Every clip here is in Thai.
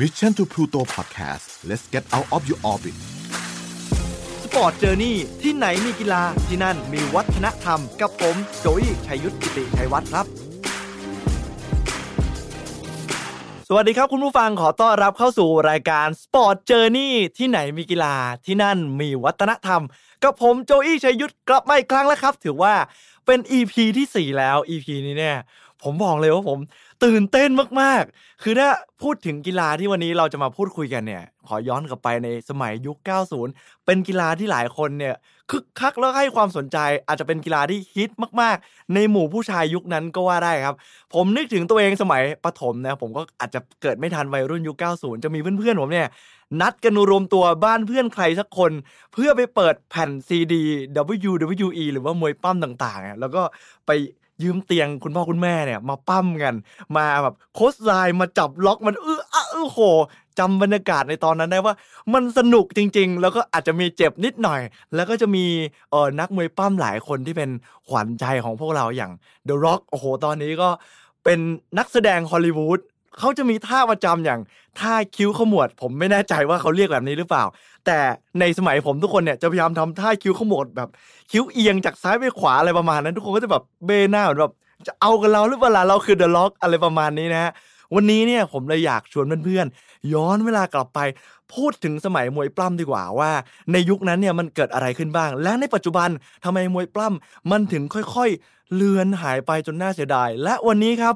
Mission to Pluto Podcast let's get out of your orbit Sport Journey ที่ไหนมีกีฬาที่นั่นมีวัฒนธรรม กับผมโจอี้ชัยยุทธกิติชัยวัฒน์ครับ สวัสดีครับคุณผู้ฟังขอต้อนรับเข้าสู่รายการ Sport Journey ที่ไหนมีกีฬาที่นั่นมีวัฒนธรรม กับผมโจอี้ชัยยุทธกลับมาอีกครั้งแล้วครับ ถือว่าเป็น EP ที่ 4 แล้ว EP นี้เนี่ยผมบอกเลยว่าผม ตื่นเต้นมากๆ คือถ้าพูดถึงกีฬาที่วันนี้เราจะมาพูดคุยกันเนี่ย ขอย้อนกลับไปในสมัยยุค 90 เป็นกีฬาที่หลายคนเนี่ยคึกคักแล้วให้ความสนใจ อาจจะเป็นกีฬาที่ฮิตมาก ๆ ในหมู่ผู้ชายยุคนั้นก็ว่าได้ครับ ผมนึกถึงตัวเองสมัยประถมนะ ผมก็อาจจะเกิดไม่ทันวัยรุ่นยุค 90 จะมีเพื่อน ๆ ผมเนี่ย นัดกันรวมตัวบ้านเพื่อนใครสักคน เพื่อไปเปิดแผ่นซีดี WWE หรือว่ามวยปล้ำต่าง ๆ แล้วก็ไป ยืมเตียงคุณพ่อคุณแม่เนี่ยมาปล้ำกัน มาแบบ clothesline มาจับล็อกมันเอออะเออโหจำบรรยากาศในตอนนั้นได้ว่ามันสนุกจริง ๆ แล้วก็อาจจะมีเจ็บนิดหน่อย แล้วก็จะมีเออนักมวยปล้ำหลายคนที่เป็นขวัญใจของพวกเราอย่าง The Rock โอ้โห ตอนนี้ก็เป็นนักแสดงฮอลลีวูด เขาจะมีท่าประจำอย่างท่าคิ้วขมวด ผมไม่แน่ใจว่าเขาเรียกแบบนี้หรือเปล่า แต่ในสมัยผมทุกคนเนี่ยจะพยายามทำท่าคิ้วขมวดแบบ คิ้วเอียงจากซ้ายไปขวาอะไรประมาณนั้น ทุกคนก็จะแบบเบหน้าแบบจะเอากันเราหรือเปล่าเราคือเดอะล็อกอะไรประมาณนี้นะฮะวันนี้เนี่ยผมเลยอยากชวนเพื่อนๆย้อนเวลากลับไป พูดถึงสมัยมวยปล้ำดีกว่าว่า ในยุคนั้นเนี่ยมันเกิดอะไรขึ้นบ้าง และในปัจจุบันทำไมมวยปล้ำมันถึงค่อยๆ เลือนหายไปจนน่าเสียดาย และวันนี้ครับ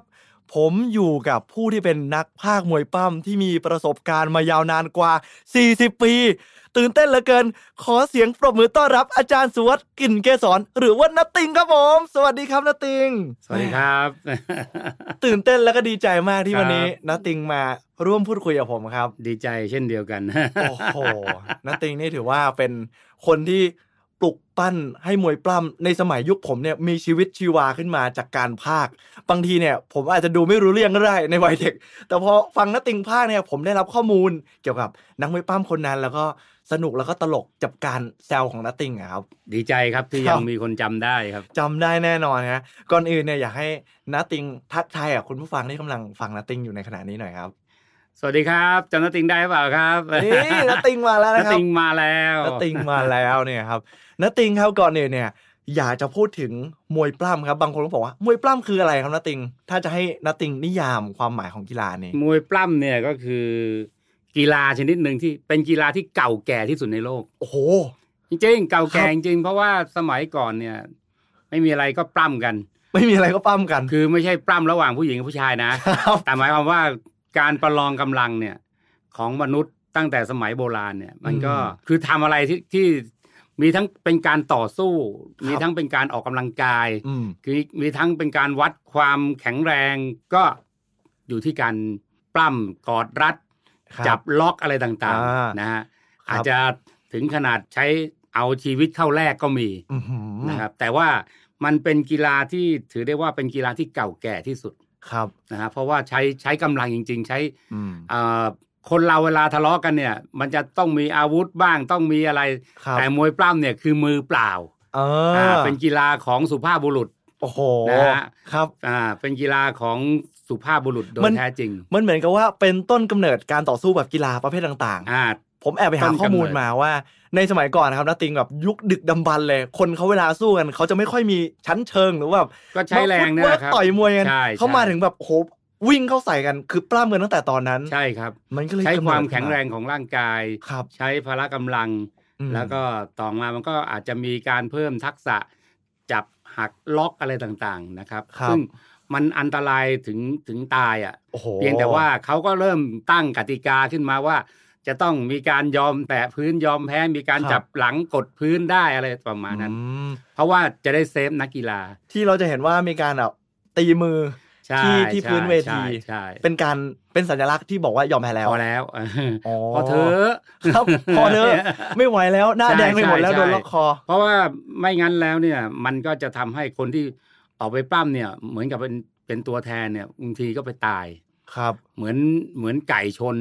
ผมอยู่กับผู้ที่เป็นนักภาคมวยปั้มที่มีประสบการณ์มายาวนานกว่า 40 ปี ตื่นเต้นเหลือเกิน ขอเสียงปรบมือต้อนรับอาจารย์สุวัสด์กลิ่นเกษรหรือว่านัตติงครับผม สวัสดีครับนัตติง สวัสดีครับ ตื่นเต้นแล้วก็ดีใจมากที่ครับวันนี้นัตติงมาร่วมพูดคุยกับผมครับ ดีใจเช่นเดียวกัน โอ้โหนัตติงนี่ถือว่าเป็นคนที่ ปลุกปั้นให้มวยปล้ำในสมัยยุคผมเนี่ยมีชีวิตชีวาขึ้นมาจากการพากย์บางทีเนี่ยผมอาจจะดูไม่รู้เรื่องก็ได้ในวัยเด็ก แต่พอฟังนัตติงพากย์เนี่ยผมได้รับข้อมูลเกี่ยวกับนักมวยปล้ำคนนั้นแล้วก็สนุกแล้วก็ตลกจับการแซวของนัตติงอะครับ ดีใจครับที่ครัยับงมีคนจำได้ครับจำได้แน่นอนฮะก่อนอื่นเนี่ยอยากให้นัตติงทักทายกับคุณผู้ฟังที่กำลังฟังนัตติงอยู่ในขณะนี้หน่อยครับ สวัสดีครับจำนติงได้เปล่าครับนี่นัตติงมาแล้วนนะครับติงมาแล้วนติงมาแล้วเนี่ยครับนติงครับก่อนอื่นเนี่ย อยากจะพูดถึงมวยปล้ำครับบางคนก็บอกว่ามวยปล้ำคืออะไรครับนติง ถ้าจะให้นติงนิยามความหมายของกีฬานี้มวยปล้ำเนี่ยก็คือกีฬาชนิดหนึ่งที่เป็นกีฬาที่เก่าแก่ที่สุดในโลก โอ้โหจริงๆเก่าแก่ครับจริงๆเพราะว่าสมัยก่อนเนี่ย ไม่มีอะไรก็ปล้ำกัน ไม่มีอะไรก็ปล้ำกัน คือไม่ใช่ปล้ำระหว่างผู้หญิงกับผู้ชายนะครับแต่หมายความว่า การประลองกำลังเนี่ยของมนุษย์ตั้งแต่สมัยโบราณเนี่ย มันก็อืมคือทำอะไรที่ที่มีทั้งเป็นการต่อสู้ครับมีทั้งเป็นการออกกำลังกายอืมคือมีทั้งเป็นการวัดความแข็งแรงก็อยู่ที่การปล้ำกอดรัดครับจับล็อกอะไรต่างอ่าๆนะฮะครับอาจจะถึงขนาดใช้เอาชีวิตเข้าแลกก็มีอื้อหือนะครับ แต่ว่ามันเป็นกีฬาที่ถือได้ว่าเป็นกีฬาที่เก่าแก่ที่สุด ครับนะฮะเพราะว่าใช้ใช้กำลังจริง ๆ ใช้อืมเอ่อคนเราเวลาทะเลาะกันเนี่ย มันจะต้องมีอาวุธบ้างต้องมีอะไรครับแต่มวยปล้ำเนี่ยคือมือเปล่าเออ่าอเป็นกีฬาของสุภาพบุรุษโอ้โหนะฮะครับอ่าเป็นกีฬาของสุภาพบุรุษโดมัยนแท้จริง มันเหมือนกับว่าเป็นต้นกำเนิดการต่อสู้แบบกีฬาประเภทต่าง ๆ อ่า ผมแอบไปหาต้นกำเนิดข้อมูลมาว่า ในสมัยก่อนนะครับนัตติงแบบยุคดึกดำบรรพ์เลย คนเขาเวลาสู้กันเขาจะไม่ค่อยมีชั้นเชิงหรือว่าแบบก็ใช้แรงเนยมาฟุตเวิร์กนะครับต่อยมวยกันใช่เขามาถึงแบบโอ้โหวิ่งเข้าใส่กันคือปล้ำกันตั้งแต่ตอนนั้น ใช่ครับ มันก็เลยใช้กำเนิดความขึ้นแข็งแรงของร่างกายครับใช้พละกำลังอืมแล้วก็ต่อมามันก็อาจจะมีการเพิ่มทักษะจับหักล็อกอะไรต่างๆนะครับครับซึ่งมันอันตรายถึงถึงตายอะโอ้โหเพียงแต่ว่าเขาก็เริ่มตั้งกติกาขึ้นมาว่า จะต้องมีการยอมแตะพื้นยอมแพ้มีการจับหลังกดพื้นได้อะไรประมาณนั้นอืมเพราะว่าจะได้เซฟนักกีฬา ที่เราจะเห็นว่ามีการแบบตีมือใช่ที่ที่ใช่พื้นเวทีใช่ใช่เป็นการเป็นสัญลักษณ์ที่บอกว่ายอมแพ้แล้วพอแล้วอ๋อพอเธอะครับพอเถอะไม่ไหวแล้วหน้าใช่แดงไปหมดแล้วใช่โดนล็อกคอ เพราะว่าไม่งั้นแล้วเนี่ย มันก็จะทำให้คนที่ออกไปปล้ำเนี่ย เหมือนกับเป็นเป็นตัวแทนเนี่ยบางทีก็ไปตายครับ เหมือนเหมือนไก่ชน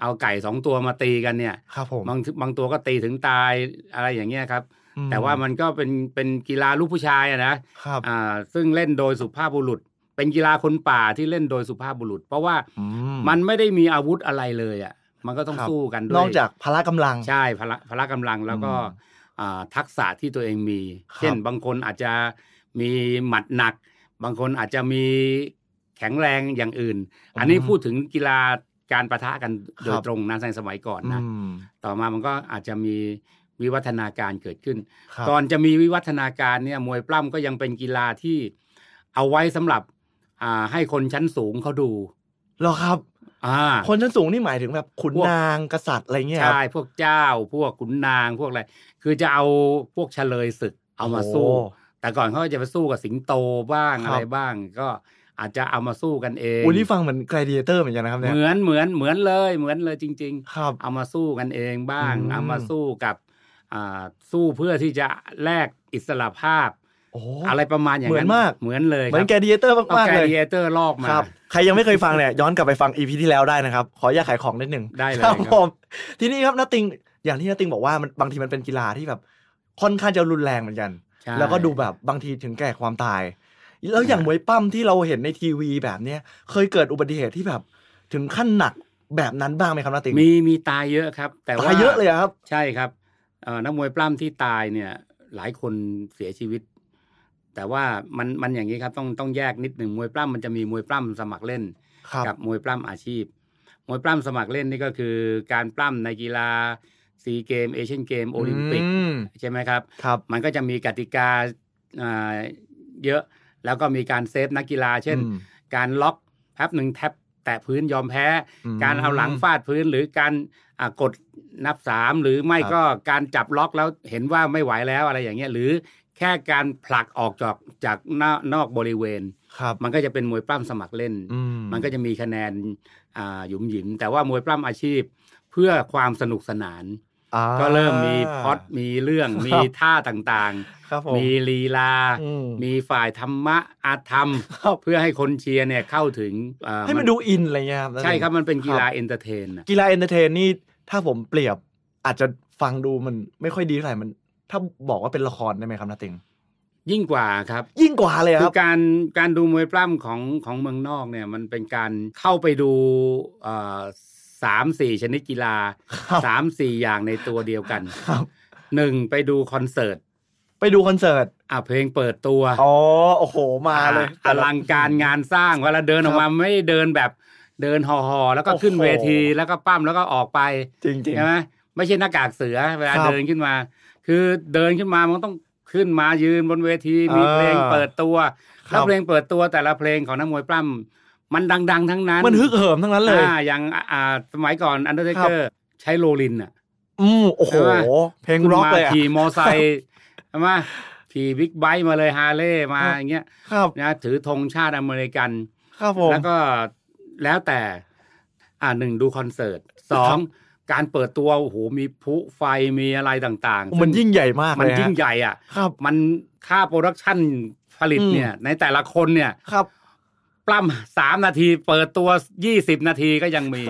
เอาไก่สองตัวมาตีกันเนี่ย ครับผมบางบางตัวก็ตีถึงตายอะไรอย่างเงี้ยครับอืมแต่ว่ามันก็เป็นเป็นกีฬาลูกผู้ชายอะนะครับอ่าซึ่งเล่นโดยสุภาพบุรุษ เป็นกีฬาคนป่าที่เล่นโดยสุภาพบุรุษ เพราะว่าอืมันไม่ได้มีอาวุธอะไรเลยอะ มันก็ต้องครับสู้กันด้วยนอกจากพละกำลังใช่พละพละกำลังแล้วก็อืมอ่าทักษะที่ตัวเองมีครับเช่นบางคนอาจจะมีหมัดหนัก บางคนอาจจะมีแข็งแรงอย่างอื่น อันนี้พูดถึงกีฬา การประทะกันโดยตรงนะในสมัยก่อนนะอืมต่อมามันก็อาจจะมีวิวัฒนาการเกิดขึ้นครับก่อนจะมีวิวัฒนาการเนี่ยมวยปล้ำก็ยังเป็นกีฬาที่เอาไว้สำหรับอ่าให้คนชั้นสูงเขาดูเหรอครับอ่าคนชั้นสูงนี่หมายถึงแบบขุนพวกนางกษัตริย์อะไรเงี้ยครับใช่พวกเจ้า พวกขุนนางพวกอะไรคือจะเอาพวกเฉลยศึกเอามาสู้โอ้แต่ก่อนเขาก็จะไปสู้กับสิงโตบ้างครับอะไรบ้าง ก็ อาจจะเอามาสู้กันเองโอ้นี่ฟังเหมือน gladiator เหมือนกันนะครับเนี่ยเหมือนเหมือนเหมือนเลยเหมือนเลยจริงครับๆเอามาสู้กันเองบ้างอืมเอามาสู้กับอ่าสู้เพื่อที่จะแลกอิสระภาพโอ้อะไรประมาณอย่างเหมืนั้อนนมากเหมือนเลยเหมือนครับ gladiator เอามากแกๆเลยเดียเตอร์ลอกมาครับใครยังไม่เคยฟังเนี่ยย้อนกลับไปฟัง EP ที่แล้วได้นะครับ ขออยากขายของนิดนึงได้เลยครับครับผมทีนี้ครับนาติงอย่างที่นาติงบอกว่ามันบางทีมันเป็นกีฬาที่แบบค่อนข้างจะรุนแรงเหมือนกันใช่แล้วก็ดูแบบบางทีถึงแก่ความตาย แล้วอย่างมวยปั้มที่เราเห็นในทีวีแบบเนี้ยเคยเกิดอุบัติเหตุที่แบบ ถึงขั้นหนักแบบนั้นบ้างไหมครับนาติงมีมีตายเยอะครับ แต่ว่าตายเยอะเลยอะครับ ใช่ครับเอ่อนักมวยปล้ำที่ตายเนี่ย หลายคนเสียชีวิต แต่ว่ามันมันอย่างนี้ครับต้องต้องแยกนิดหนึ่งมวยปล้ำมันจะมีมวยปล้ำสมัครเล่นครับกับมวยปล้ำอาชีพ มวยปล้ำสมัครเล่นนี่ก็คือการปล้ำในกีฬาซีเกมส์เอเชียนเกมส์โอลิมปิกอืมใช่ไหมครับครับ มันก็จะมีกติกาอ่าเยอะ แล้วก็มีการ save นักกีฬา เช่นอืมการล็อกแป๊บหนึ่งแท็บแตะพื้นยอมแพ้อืมการเอาหลังฟาดพื้นหรือการอ่ากดนับสามหรือไม่ครับก็การจับล็อกแล้วเห็นว่าไม่ไหวแล้วอะไรอย่างเงี้ยหรือแค่การผลักออกจากจากหน้านอกบริเวณครับมันก็จะเป็นมวยปล้ำสมัครเล่นอืมันก็จะมีคะแนนอ่าหยุมหยิม แต่ว่ามวยปล้ำอาชีพเพื่อความสนุกสนานอ่า ก็เริ่มมีพล็อดมีเรื่องครับมีท่าต่างครับผมๆมีลีลาอืมมีฝ่ายธรรมะอธรรมครับเพื่อให้คนเชียร์เนี่ยเข้าถึงอ่าให้มันดู in อะไรเงี้ยครับใช่ครับมันเป็นกีฬาครับ entertain นะกีฬา entertain นี่ถ้าผมเปรียบอาจจะฟังดูมันไม่ค่อยดีเท่าไหร่มัน ถ้าบอกว่าเป็นละครได้ไหมครับนาติงยิ่งกว่าครับ ยิ่งกว่าเลยครับคือการการดูมวยปล้ำของของเมืองนอกเนี่ยมันเป็นการเข้าไปดูเอ่อ สามสี่ชนิดกีฬาครับสามสี่อย่างในตัวเดียวกันครับหนึ่งไปดูคอนเสิร์ตไปดูคอนเสิร์ตอะเพลงเปิดตัวอ๋อโอ้โหมาเลยอะอลังการงานสร้างเวลาเดินออกมาไม่ได้เดินแบบเดินห่อๆแล้วก็ขึ้นโอ้โหเวทีแล้วก็ปั้มแล้วก็ออกไปจริงจริงใช่ไหมไม่ใช่หน้ากากเสือเวลาครับเดินขึ้นมา คือเดินขึ้นมามันต้องขึ้นมายืนบนเวทีมีอ่าเพลงเปิดตัวครับแล้วเพลงเปิดตัวแต่ละเพลงของนักมวยปล้ำ มันดัง ๆ ทั้งนั้น มันฮึกเหิมทั้งนั้นเลย อ่าอย่างอ่าสมัยก่อนอันเดอร์เทเกอร์ใช้ Rollin'อะ อืมโอ้โหใช่ไหมเพลงขึ้นร็อกมาเลยอะขี่มอไซค์ใช่ไหมขี่ big bike มาเลยฮาร์เลย์มาครับอย่างเงี้ยครับนะถือธงชาติอเมริกัน ครับผมแล้วก็แล้วแต่ อ่าหนึ่งดูคอนเสิร์ตสองการเปิดตัวโอ้โหมีพลุไฟมีอะไรต่างๆ มันยิ่งใหญ่มากมันเลยฮะยิ่งใหญ่อะครับ มันค่า production ผลิตอืมเนี่ย ในแต่ละคนเนี่ยครับ ปล้ำสามนาที เปิดตัวยี่สิบนาทีก็ยังมี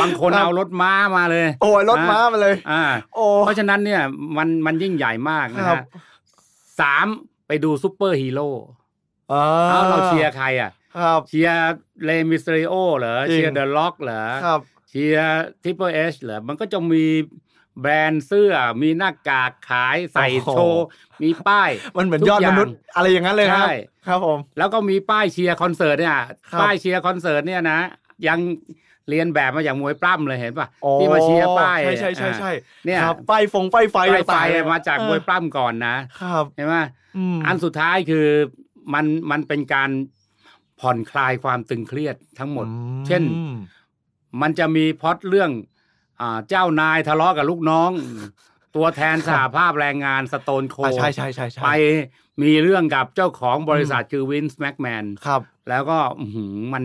บางคนครับเอารถม้ามาเลย โอ้ยรถม้ามาเลยอ่าโอ้เพราะฉะนั้นเนี่ยมันมันยิ่งใหญ่มากนะครับฮะสามไปดูซูเปอร์ฮีโร่อ่าเอาเราเชียร์ใครอะครับเชียร์ Rey Mysterio เหรอจริงเชียร์ The Rock เหรอครับเชียร์ Triple H เหรอมันก็จะมี แบรนด์เสื้อมีหน้ากากขายใส่โอ้โหโชว์มีป้ายมันเหมือนทุกอย่างยอดมนุษย์อะไรอย่างนั้นเลยครับใช่ครับผม แล้วก็มีป้ายเชียร์คอนเสิร์ตเนี่ยครับป้ายเชียร์คอนเสิร์ตเนี่ยนะ ยังเลียนแบบมาอย่างมวยปล้ำเลยเห็นป่ะโอ้ที่มาเชียร์ป้ายใช่ใช่ใช่ใช่เนี่ยครับไฟฟงไฟไฟป้ายไฟต่างๆมาจากมวยปล้ำก่อนนะครับเห็นไหมอืมอันสุดท้ายคือมันมันเป็นการผ่อนคลายความตึงเครียดทั้งหมดอืมเช่น มันจะมีพล็อตเรื่องอ่า เจ้านายทะเลาะกับลูกน้อง ตัวแทนสหภาพแรงงาน Stone Cold อ่าใช่ใช่ใช่ใช่ไปมีเรื่องกับเจ้าของบริษัทคือ Vince McMahon ครับ แล้วก็อื้อหือมัน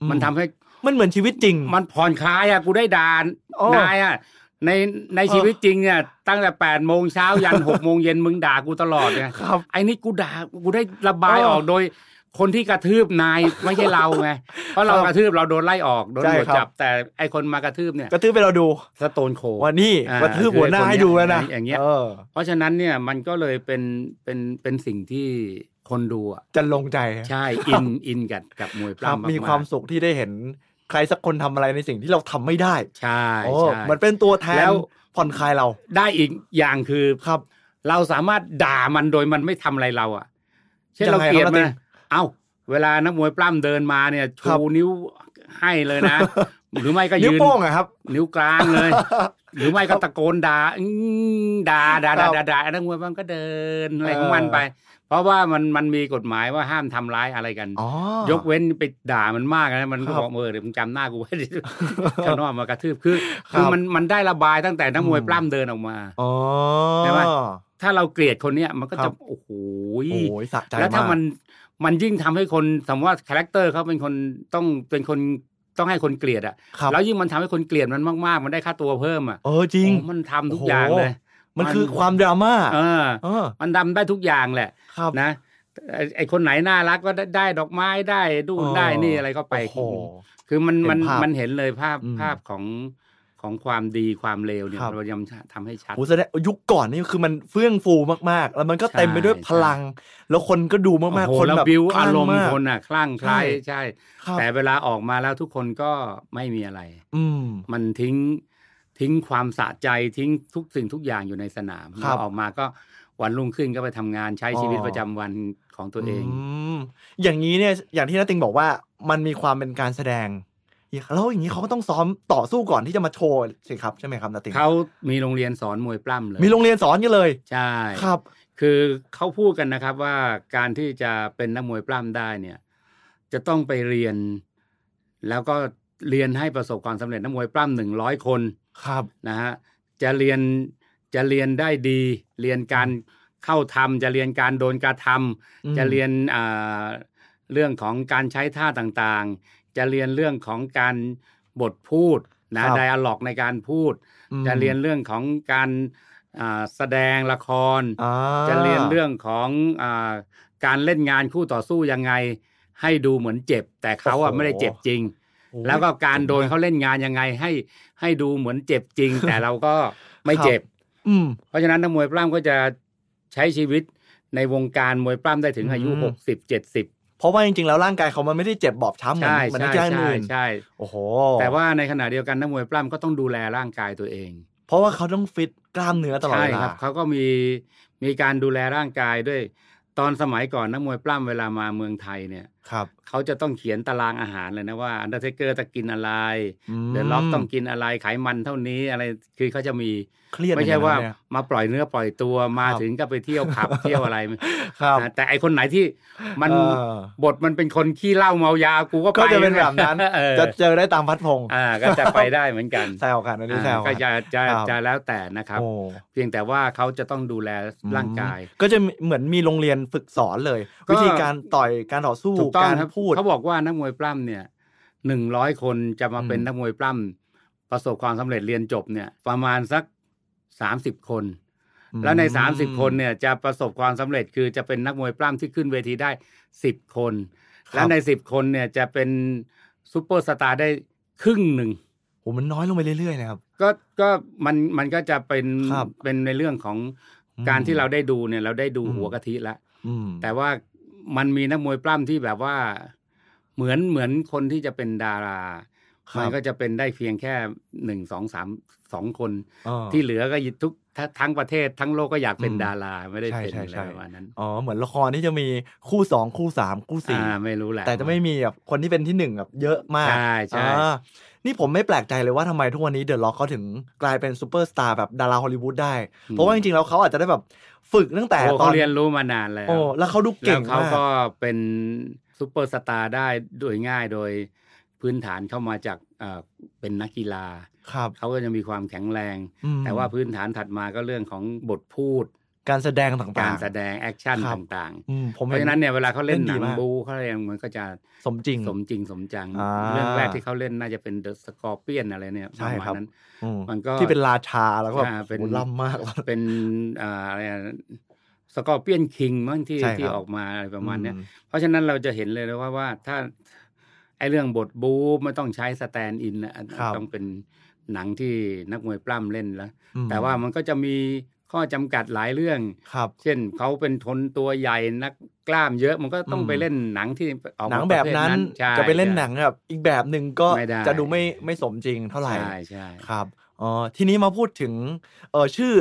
อืมมันทำให้มันเหมือนชีวิตจริง มันผ่อนคลายอะกูได้ด่าโอ้นายอะในในเออชีวิตจริงเนี่ยตั้งแต่แปดโมงเช้ายันหกโมงเย็นมึงด่ากูตลอดไงครับไอ้นี่กูด่ากูได้ระบายเออออกโดย คนที่กระทืบนายไม่ใช่เราไงเพราะเราครับกระทืบเราโดนไล่ออกโดนใช่ตำรวจครับ จับ แต่ไอ้คนมากระทืบเนี่ยกระทืบไปเราดูสโตนโคว่านี่อ่ากระทืบหัวหน้าคือไอ้คนให้ดูแล้วนะอย่างเงี้ยเออ เพราะฉะนั้นเนี่ยมันก็เลยเป็นเป็นเป็นสิ่งที่คนดูอะจะลงใจใช่อินอินกับกับมวยปครับล้ำมากๆมีความสุขที่ได้เห็นใครสักคนทำอะไรในสิ่งที่เราทำไม่ได้ใช่โอ้ใช่ มันเป็นตัวแทนแล้ว ผ่อนคลายเราได้อีกอย่างคือ ครับ เราสามารถด่ามันโดยมันไม่ทำอะไรเราอะเช่นยังเราไงเกลียดครับมัณนติ๊ก เอ้า เวลานักมวยปล้ำเดินมาเนี่ยครัชูบนิ้วให้เลยนะ หรือไม่ก็นิ้วยืนโป้งอะครับ นิ้วกลางเลย หรือไม่ก็ตะโกนด่าอื้อด่าด่าครัด่าบด่าด่านักมวยมันก็เดินอะไรของมันไป เพราะว่ามันมันมีกฎหมายว่าห้ามทำร้ายอะไรกันอ๋อยกเว้นไปด่ามันมากนะมันก็ครับบอกเออเดี๋ยวมึงจำหน้ากูไว้ข้างนอกมากระทืบคือครับคือมันมันได้ระบายตั้งแต่นักมวยอืมปล้ำเดินออกมาอ๋อใช่ไหมถ้าเราเกลียดคนเนี้ยมันก็ครัจะบโอ้โหโอ้ยสะใจแล้วถ้ามากมัน มันยิ่งทำให้คนสมมติว่าคาแรคเตอร์เขาเป็นคนต้องเป็นคนต้องให้คนเกลียดอะครับแล้วยิ่งมันทำให้คนเกลียดมันมากๆ มันได้ค่าตัวเพิ่มอะเออจริงโอ้มันทำทุกโอ้โหอย่างเลย มันคือความดราม่าเออเออมันทำได้ทุกอย่างแหละครับนะไอ้ไอ้คนไหนน่ารักก็ได้ได้ดอกไม้ได้ดูเออได้นี่อะไรก็ไปโอ้โหคือมันมันเห็นภาพมันเห็นเลยภาพอืมภาพของ ของความดีความเลวเนี่ยครับ เรายังทำให้ชัด โหแสดงยุคก่อนนี่คือมันเฟื่องฟูมากๆ แล้วมันก็เต็มไปด้วยใช่ พลัง แล้วคนก็ดูมากโอ้ๆโหคนแล้วแบบบิวคลั่อางรมณ์มากคนอะคลั่งไคล้ายใช่ ใช่ ครับแต่เวลาออกมาแล้วทุกคนก็ไม่มีอะไร อืม มันทิ้งทิ้งความสะใจทิ้งทุกสิ่งทุกอย่างอยู่ในสนามครับ แล้วออกมาก็วันรุ่งขึ้นก็ไปทำงานใช้ชีวิตอ๋อประจำวันของตัวเอง มอย่างนี้เนี่ยอย่างที่นาติงบอกว่ามันมีความเป็นการแสดง แล้วอย่างนี้เขาก็ต้องซ้อมต่อสู้ก่อนที่จะมาโชว์สิครับใช่ไหมครับนาติงเขามีโรงเรียนสอนมวยปล้ำเลย มีโรงเรียนสอนกันเลยใช่ครับ คือเขาพูดกันนะครับว่าการที่จะเป็นนักมวยปล้ำได้เนี่ย จะต้องไปเรียน แล้วก็เรียนให้ประสบความสำเร็จนักมวยปล้ำหนึ่งร้อยคนครับนะฮะจะเรียนจะเรียนได้ดี เรียนการเข้าทำจะเรียนการโดนกระทอืมำจะเรียนอ่าเรื่องของการใช้ท่าต่างๆ จะเรียนเรื่องของการบทพูดนะครับไดอะล็อกในการพูดอืมจะเรียนเรื่องของการอ่าแสดงละครอ่าจะเรียนเรื่องของอาการเล่นงานคู่ต่อสู้ยังไง ให้ดูเหมือนเจ็บ แต่เขาอะโอ้โหไม่ได้เจ็บจริงโอ้ยแล้วก็การโดนเขาเล่นงานยังไงให้ให้ดูเหมือนเจ็บจริง แต่เราก็ไม่เจ็บ อืมเพราะฉะนั้นนักมวยปล้ำก็จะใช้ชีวิตในวงการมวยปล้ำได้ถึงอายุอืมหกสิบเจ็ดสิบเพ ราะว่าจริงๆแล้วร่างกายเขามันไม่ได้เจ็บบอบช้ำเหมือนใช่เหมือนใช่นักกีฬาใช่อื่นใช่โอ้โหแต่ว่าในขณะเดียวกันนักมวยปล้ำก็ต้องดูแลร่างกายตัวเอง เพราะว่าเขาต้องฟิตกล้ามเนื้อตลอดใช่เวลาครับเขาก็มีมีการดูแลร่างกายด้วย ตอนสมัยก่อนนักมวยปล้ำเวลามาเมืองไทยเนี่ย ครับเขาจะต้องเขียนตารางอาหารเลยนะว่าอันเดอร์เทเกอร์จะกินอะไรอืมเดอะล็อกต้องกินอะไรไขมันเท่านี้อะไรคือเขาจะมีเครียดไม่ใช่เหอนว่ากันนะเนี่ยมาปล่อยเนื้อปล่อยตัวมาครับถึงก็ไปเที่ยวผับเที่ยวอะไรครับนะแต่ไอคนไหนที่มันเออบทมันเป็นคนขี้เหล้าเมายากูก็ไปก็จะเป็นแบบนั้นเออจะเจอได้ตามพัดพงษ์อ่าก็จะไปได้เหมือนกันแซวกันอันนี้แซอ่าวกัก็นจะจะครับจะแล้วแต่นะครับโอ้เพียงแต่ว่าเขาจะต้องดูแลร่างกายอืมก็จะเหมือนมีโรงเรียนฝึกสอนเลยก็วิธีการต่อยการต่อสู้ถูกต้องการครับพูดเขาบอกว่านักมวยปล้ำเนี่ยหนึ่งร้อยคนจะมาเป็นอืมนักมวยปล้ำประสบความสำเร็จเรียนจบเนี่ย ประมาณสักสามสิบคน แล้วในสามสิบคนเนี่ยจะประสบความสำเร็จคือจะเป็นนักมวยปล้ำที่ขึ้นเวทีได้สิบคนครับแล้วในสิบคนเนี่ยจะเป็นซูเปอร์สตาร์ได้ครึ่งหนึ่งโหมันน้อยลงไปเรื่อยๆนะครับ ก็ก็มันมันก็จะเป็นครับเป็นในเรื่องของอืมการที่เราได้ดูเนี่ย เราได้ดูอืมหัวกะทิแล้วอืมแต่ว่า มันมีนักมวยปล้ำที่แบบว่าเหมือนเหมือนคนที่จะเป็นดาราครับมันก็จะเป็นได้เพียงแค่หนึ่งสองสามสองคนเออที่เหลือก็ทุก ทั้งทั้งประเทศทั้งโลกก็อยากเป็นอืมดาราไม่ได้ใช่เป็นใช่อะไรใช่ประมาณนั้นอ๋อเหมือนละครที่จะมีคู่สองคู่สามคู่สี่อ่าไม่รู้แหละแต่จะไม่มีแบบคนที่เป็นที่หนึ่งแบบเยอะมากใช่ใช่อ่านี่ผมไม่แปลกใจเลยว่าทำไมทุกวันนี้เดอะล็อกเขาถึงกลายเป็นซูเปอร์สตาร์แบบดาราฮอลลีวูดได้ เพราะว่าจริงๆแล้วเขาอาจจะได้แบบฝึกตั้งแต่โอ้ตอเขานเรียนรู้มานานแล้วโอ้แล้วเขาดูแล้เก่วงเขามากก็เป็นซูเปอร์สตาร์ได้โดยง่ายโดยพื้นฐานเข้ามาจาก เอ่อเป็นนักกีฬาครับเขาก็จะมีความแข็งแรงอืมแต่ว่าพื้นฐานถัดมาก็เรื่องของบทพูด การแสดงต่างๆ การแสดง action ครับต่างอืมผมๆเพราะฉะนั้นเนี่ยเวลาเขาเล่นหนังดีมากบูเขาอะไรมันก็จะสมจริงสมจริงสมจังอ่าเรื่องแรกที่เขาเล่นน่าจะเป็น The Scorpion อะไรเนี่ยใช่ประมาณครับนั้นอืมมันก็ที่เป็นราชาแล้วก็แบบอ่าเป็นโหล่ำมากเป็นอ่าอะไร Scorpion King มั้งที่ใช่ครับที่ออกมาอะไรประมาณเนี้ยอืเพราะฉะนั้นเราจะเห็นเลยนะว่าว่าถ้าไอ้ เรื่องบทบู๊ไม่ต้องใช้ stand-in นะครับต้องเป็นหนังที่นักมวยปล้ำเล่นแล้วอืมแต่ว่ามันก็จะมีข้อจำกัดหลายเรื่องครับ เช่นเขาเป็นคนตัวใหญ่นักกล้ามเยอะมันก็ต้องอืมไปเล่นหนังที่ออกหนังมาแบบระเภทนั้นใช่จะไปเล่นใช่หนังแบบอีกแบบหนึ่งก็ไม่ได้จะดูไม่ไม่สมจริงเท่าไหร่ใช่ใช่ครับอ๋อทีนี้มาพูดถึงเออชื่อ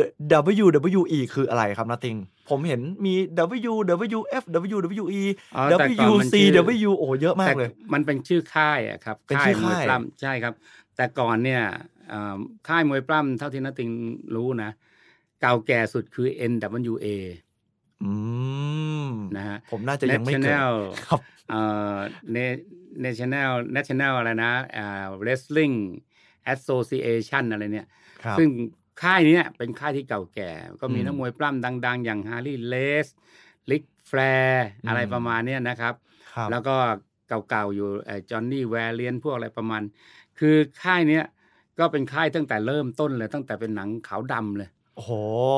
WWE คืออะไรครับนาติง ผมเห็นมี WWF WWE อ๋อแต่ก่อนมันชื่อ WCW โอ้เยอะมากเลย แต่มันเป็นชื่อค่ายอะครับเป็นค่าชื่ยอมวยค่ายปล้ำใช่ครับ แต่ก่อนเนี่ยเอ่อค่ายมวยปล้ำเท่าที่นัตติงรู้นะ เก่าแก่สุดคือ NWA อืมนะฮะ ผมน่าจะยังไม่เกิด National ครับ เอ่อ Na- National National อะไรนะอ่า Wrestling Association อะไรเนี่ยครับซึ่งค่ายเนี้ยเป็นค่ายที่เก่าแก่ ก็มีอืมนักมวยปล้ำดัง ๆ อย่างฮาร์ y ีเลส ลิกแฟร์อะไรอืมประมาณเนี้ยนะครับครับ แล้วก็เก่าๆอยู่จอห์นนี่ วาเลนไทน์พวกอะไรประมาณ คือค่ายเนี้ยก็เป็นค่ายตั้งแต่เริ่มต้นเลย ตั้งแต่เป็นหนังขาวดำเลย โอ้โห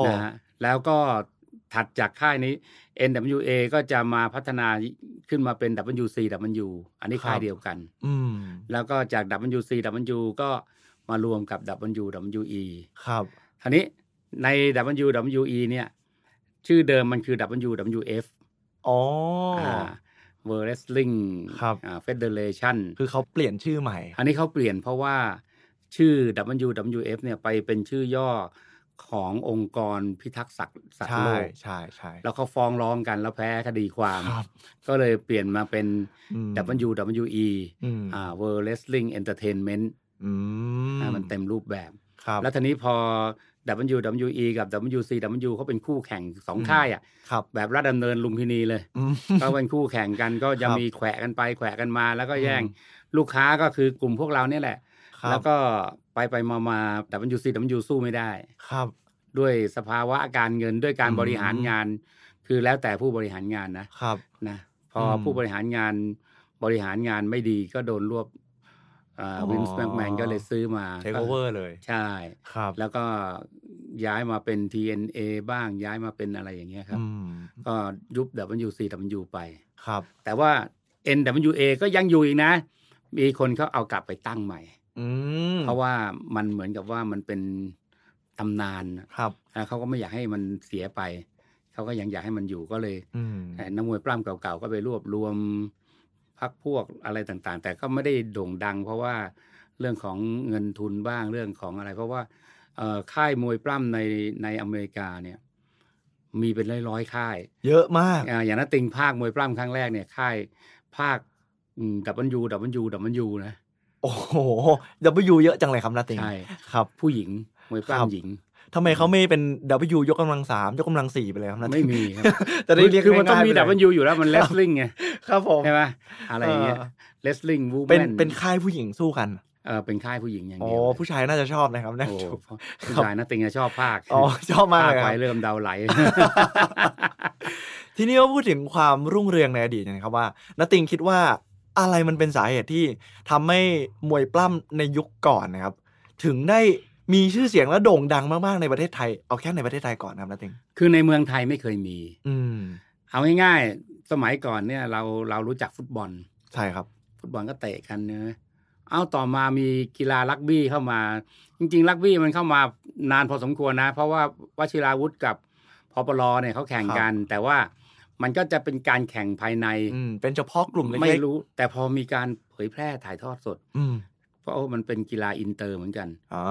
นะฮะแล้วก็ถัดจากค่ายนี้ NWA ก็จะมาพัฒนาขึ้นมาเป็น WCW อันนี้ค่ายเดียวกันอืมแล้วก็จาก WCW ก็ มารวมกับ WWE ครับทีนี้ใน WWE เนี่ยชื่อเดิมมันคือ WWF อ๋อออ่า World Wrestling ครับอ่า Federation คือเขาเปลี่ยนชื่อใหม่ อันนี้เขาเปลี่ยนเพราะว่าชื่อ WWF เนี่ยไปเป็นชื่อย่อขององค์กรพิทักษ์สัตว์สัตว์ใช่โลกใช่ใช่แล้วเขาฟ้องร้องกันแล้วแพ้คดีความครับก็เลยเปลี่ยนมาเป็นอืม WWE อืมอ่า World Wrestling Entertainment อืมอ่ามันเต็มรูปแบบครับแล้วทีนี้พอ WWE กับ WCW เขาเป็นคู่แข่งสองอืมค่ายอะครับแบบรัฐดำเนินลุมพินีเลยอืมก็เป็นคู่แข่งกันก็จะครับมีแขวะกันไปแขวะกันมา แล้วก็แย่งอืมลูกค้าก็คือกลุ่มพวกเราเนี่ยแหละครับแล้วก็ไปไปมามา WCW สู้ไม่ได้ครับ ด้วยสภาวะการเงินด้วยการอืมบริหารงาน คือแล้วแต่ผู้บริหารงานนะครับนะพออมผู้บริหารงานบริหารงานไม่ดีก็โดนรวบอ๋อ วินซ์แม็กแมนก็เลยซื้อมาเทคโอเวอร์เลย ใช่ครับ แล้วก็ย้ายมาเป็น TNA บ้างย้ายมาเป็นอะไรอย่างเงี้ยครับอืมก็ยุบ WCW ไปครับ แต่ว่า NWA ก็ยังอยู่อีกนะ มีคนเขาเอากลับไปตั้งใหม่อืมเพราะว่ามันเหมือนกับว่ามันเป็นตำนานน่ะครับอ่าเขาก็ไม่อยากให้มันเสียไป เขาก็ยังอยากให้มันอยู่ก็เลยอืมเอ่อนักมวยปล้ำเก่าๆก็ไปรวบรวม พักพวกอะไรต่างๆ แต่ก็ไม่ได้โด่งดัง เพราะว่าเรื่องของเงินทุนบ้างเรื่องของอะไร เพราะว่าเอ่อค่ายมวยปล้ำในในอเมริกาเนี่ยมีเป็นร้อยๆค่าย เยอะมากอ่าอย่างนัตติงภาคมวยปล้ำครั้งแรกเนี่ยค่ายภาคดับเบิลยูดับเบิลยูดับเบิลยูนะโอ้โห W เยอะจังเลยครับนาติงใช่ครับ ผู้หญิงมวยปครับล้ำหญิง ทำไมเขาไม่เป็น W ยกกำลังสามยกกำลังสี่ไปเลยครับนาติงไม่มีครับจะได้เรียกคือมันต้องมีง่ายๆไปดับเบิลเลยยูอยู่แล้วมันเลสลิงไงครับผมใช่ไหมอะไรอย่างเงี้ยเออเลสลิงวูแมเป็นนเป็นค่ายผู้หญิงสู้กันเออเป็นค่ายผู้หญิงอย่างโอ้เดียวเลยผู้ชายน่าจะชอบนะครับนะโอ้ผู้ชายนัตติงจะชอบภาคอ๋อชอบมากภาคเลยคไปรับเริ่มเดาไหล ทีนี้มาพูดถึงความรุ่งเรืองในอดีตนะครับว่านาติงคิดว่าอะไรมันเป็นสาเหตุที่ทำให้มวยปล้ำในยุคก่อนนะครับ ถึงได้ มีชื่อเสียงและโด่งดังมากๆในประเทศไทย เอาแค่ในประเทศไทยก่อนนะครับนาติงคือในเมืองไทยไม่เคยมี อืมเอาง่ายๆสมัยก่อนเนี่ย เราเรารู้จักฟุตบอล ใช่ครับ ฟุตบอลก็เตะกันเนะเอาต่อมามีกีฬารักบี้เข้ามา จริง ๆ รักบี้มันเข้ามานานพอสมควรนะ เพราะว่าวชิราวุธกับภปรเนี่ยเขาแข่งกัน แต่ว่ามันก็จะเป็นการแข่งภายในอืมเป็นเฉพาะกลุ่มเล็กๆไม่รู้ แต่พอมีการเผยแพร่ถ่ายทอดสดอืม เพราะว่ามันเป็นกีฬาอินเตอร์เหมือนกันอ่า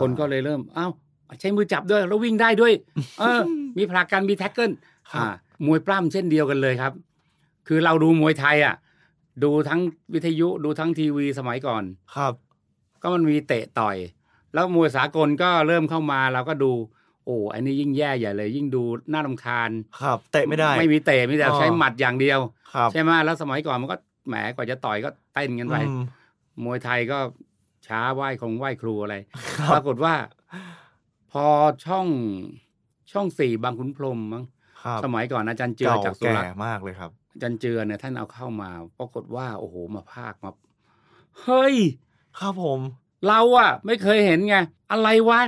คนก็เลยเริ่มอ้าวใช้มือจับด้วยแล้ววิ่งได้ด้วย เออ มีผลักกันมี tackle ครับอ่ามวยปล้ำเช่นเดียวกันเลยครับ คือเราดูมวยไทยอะ ดูทั้งวิทยุดูทั้งทีวีสมัยก่อน ครับ ก็มันมีเตะต่อย แล้วมวยสากลก็เริ่มเข้ามาเราก็ดู โอ้อันนี้ยิ่งแย่ใหญ่เลย ยิ่งดูน่ารำคาญ ครับ เตะไม่ได้ ไม่มีเตะมีแต่อ๋อใช้หมัดอย่างเดียวครับใช่ไหมแล้วสมัยก่อนมันก็แหมกว่าจะต่อยก็เต้นกันไปอื มมวยไทยก็ช้าไหว้คงไหว้ครูอะไรครับปรากฏว่า พอช่องช่องสี่บางขุนพรหมมั้งครับสมัยก่อนอาจารย์เจือเก่าจากสุแก่รัตน์มากเลยครับอาจารย์เจือเนี่ยท่านเอาเข้ามา ปรากฏว่า โอ้โหมาภาคมาเฮ้ย ครับผม เราอะไม่เคยเห็นไง อะไรวะ